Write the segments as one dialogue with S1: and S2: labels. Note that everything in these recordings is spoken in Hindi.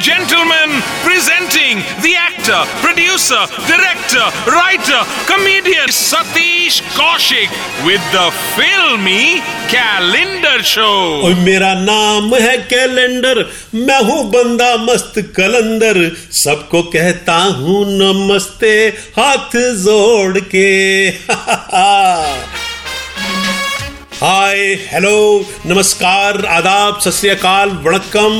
S1: gentlemen, presenting the actor, producer, director, writer, comedian Satish Kaushik with the filmy Calendar Show.
S2: और मेरा नाम है कैलेंडर मैं हूँ बंदा मस्त कलंदर सबको कहता हूँ नमस्ते हाथ जोड़ के हाय हेलो नमस्कार, आदाब सत श्री वणक्कम।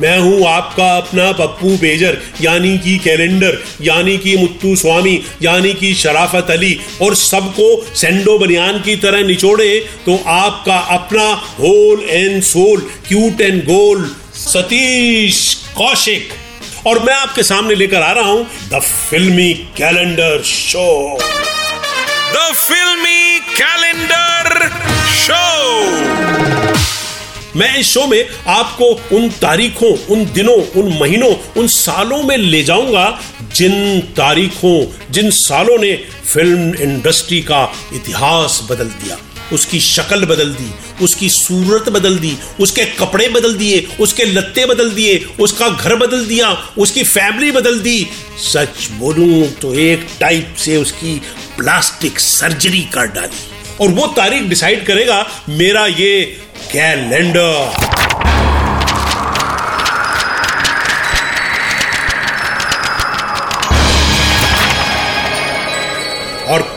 S2: मैं हूँ आपका अपना पप्पू बेजर यानी कि कैलेंडर, यानी कि मुत्तू स्वामी, यानी कि शराफत अली, और सबको सेंडो बनियान की तरह निचोड़े तो आपका अपना whole and soul cute and गोल सतीश कौशिक। और मैं आपके सामने लेकर आ रहा हूँ the filmi calendar show.
S1: The filmi calendar show
S2: मैं इस शो में आपको उन तारीखों, उन दिनों, उन महीनों, उन सालों में ले जाऊँगा जिन तारीखों, जिन सालों ने फ़िल्म इंडस्ट्री का इतिहास बदल दिया। उसकी शक्ल बदल दी, उसकी सूरत बदल दी, उसके कपड़े बदल दिए, उसके लत्ते बदल दिए, उसका घर बदल दिया, उसकी फैमिली बदल दी। सच बोलूँ तो एक टाइप से उसकी प्लास्टिक सर्जरी कर डाली। और वो तारीख डिसाइड करेगा, मेरा ये कैलेंडर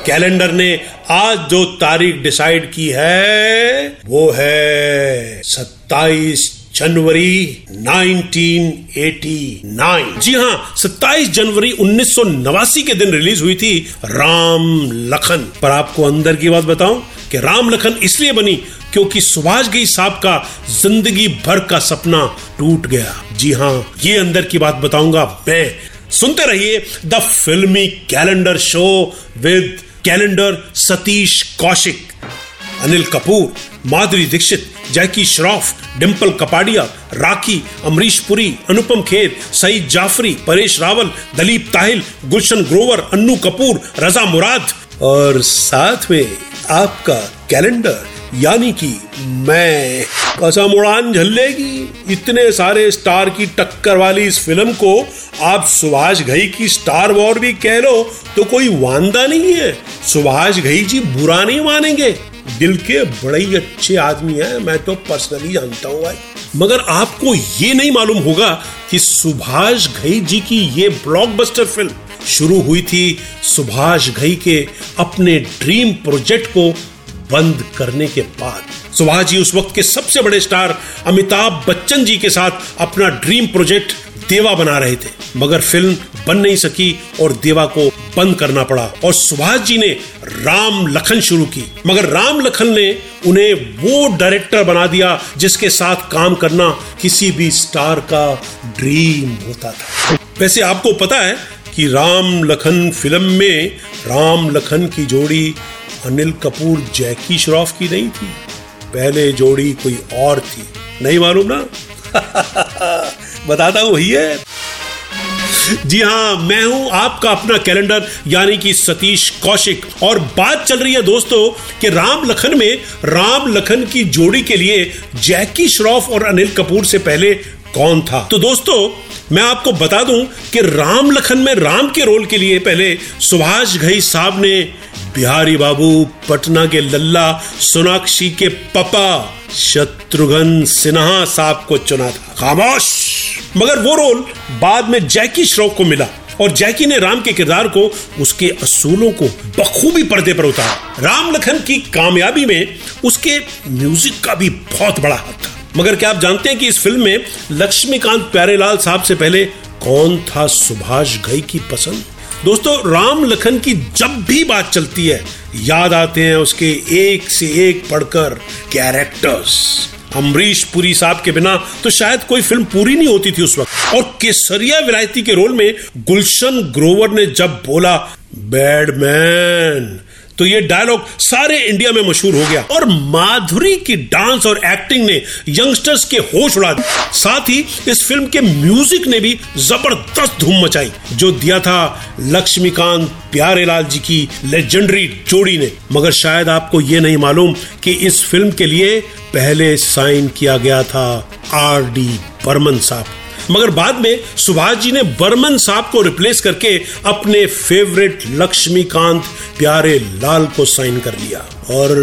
S2: कैलेंडर ने आज जो तारीख डिसाइड की है, वो है 27 जनवरी 1989 जी हाँ 27 जनवरी उन्नीस सौ नवासी के दिन रिलीज़ हुई थी राम लखन। पर आपको अंदर की बात बताऊँ कि राम लखन इसलिए बनी क्योंकि सुभाष गई साहब का ज़िंदगी भर का सपना टूट गया। जी हाँ ये अंदर की बात बताऊँगा मैं। सुनते रहिए the filmi calendar show with calendar Satish Kaushik, Anil Kapoor, Madhuri Dixit, Jackie Shroff Dimple Kapadia, Rakhee, Amrish Puri, Anupam Kher, Saeed Jaffrey, Paresh Rawal, Dalip Tahil, Gulshan Grover, Annu Kapoor, Raza Murad. और साथ में आपका कैलेंडर यानी कि मैं, कसम उड़ान झल्लेगी। इतने सारे स्टार की टक्कर वाली इस फ़िल्म को आप सुभाष घई की स्टार वॉर भी कह लो तो कोई वांदा नहीं है। सुभाष घई जी बुरा नहीं मानेंगे। दिल के बड़े ही अच्छे आदमी हैं, मैं तो पर्सनली जानता हूँ भाई। मगर आपको ये नहीं मालूम होगा कि सुभाष घई जी की ये ब्लॉकबस्टर फ़िल्म शुरू हुई थी सुभाष घई के अपने ड्रीम प्रोजेक्ट को बंद करने के बाद। सुभाष जी उस वक्त के सबसे बड़े स्टार अमिताभ बच्चन जी के साथ अपना ड्रीम प्रोजेक्ट देवा बना रहे थे। मगर फ़िल्म बन नहीं सकी और देवा को बंद करना पड़ा और सुभाष जी ने राम लखन शुरू की। मगर राम लखन ने उन्हें वो डायरेक्टर बना दिया जिसके साथ काम करना किसी भी स्टार का ड्रीम होता था। वैसे आपको पता है कि राम लखन फ़िल्म में राम लखन की जोड़ी अनिल कपूर, जैकी श्रॉफ की नहीं थी। पहले जोड़ी कोई और थी। नहीं मालूम ना? बताता हूँ वही है जी हाँ मैं हूँ आपका अपना कैलेंडर, यानी कि सतीश कौशिक। और बात चल रही है दोस्तों कि राम लखन में, राम लखन की जोड़ी के लिए जैकी श्रॉफ और अनिल कपूर से पहले कौन था? तो दोस्तों मैं आपको बता दूँ कि राम लखन में राम के रोल के लिए पहले सुभाष घई साहब ने बिहारी बाबू पटना के लल्ला सोनाक्षी के पापा शत्रुघ्न सिन्हा साहब को चुना था। खामोश! मगर वो रोल बाद में जैकी श्रॉफ को मिला और जैकी ने राम के किरदार को उसके असूलों को बखूबी पर्दे पर उतारा। राम लखन की कामयाबी में उसके म्यूज़िक का भी बहुत बड़ा हाथ था। मगर क्या आप जानते हैं कि इस फ़िल्म में लक्ष्मीकांत प्यारेलाल साहब से पहले कौन था सुभाष घई की पसंद? दोस्तों, राम लखन की जब भी बात चलती है, याद आते हैं उसके एक से एक पढ़कर कैरेक्टर्स अमरीश पुरी साहब के बिना तो शायद कोई फ़िल्म पूरी नहीं होती थी उस वक्त। और केसरिया विलायती के रोल में गुलशन ग्रोवर ने जब बोला बैड मैन तो ये डायलॉग सारे इंडिया में मशहूर हो गया और माधुरी की डांस और एक्टिंग ने यंगस्टर्स के होश उड़ा दिए। साथ ही इस फ़िल्म के म्यूज़िक ने भी ज़बरदस्त धूम मचाई, जो दिया था लक्ष्मीकांत प्यारेलाल जी की लेजेंडरी जोड़ी ने। मगर शायद आपको ये नहीं मालूम कि इस फ़िल्म के लिए पहले साइन किया गया था आर डी बर्मन साहब। मगर बाद में सुभाष जी ने बर्मन साहब को रिप्लेस करके अपने फेवरेट लक्ष्मीकांत प्यारे लाल को साइन कर लिया। और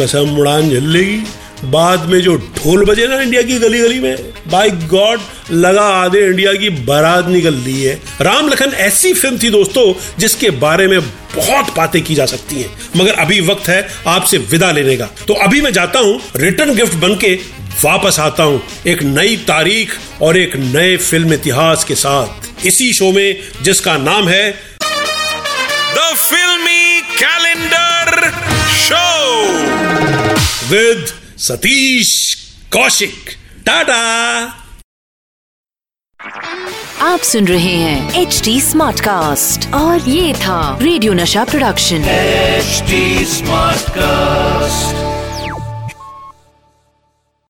S2: कसम उड़ान झल्लेगी बाद में जो ढोल बजे ना इंडिया की गली गली में बाय गॉड लगा आधे इंडिया की बारात निकल ली है। राम लखन ऐसी फ़िल्म थी दोस्तों, जिसके बारे में बहुत बातें की जा सकती हैं। मगर अभी वक्त है आपसे विदा लेने का। तो अभी मैं जाता हूँ रिटर्न गिफ्ट बन के वापस आता हूँ एक नई तारीख और एक नए फ़िल्म इतिहास के साथ। इसी शो में जिसका नाम है
S1: the filmi calendar show
S2: with Satish Kaushik. Tata.
S3: आप सुन रहे हैं एच डी स्मार्ट कास्ट और ये था radio Nasha production.
S4: HD smart Smartcast.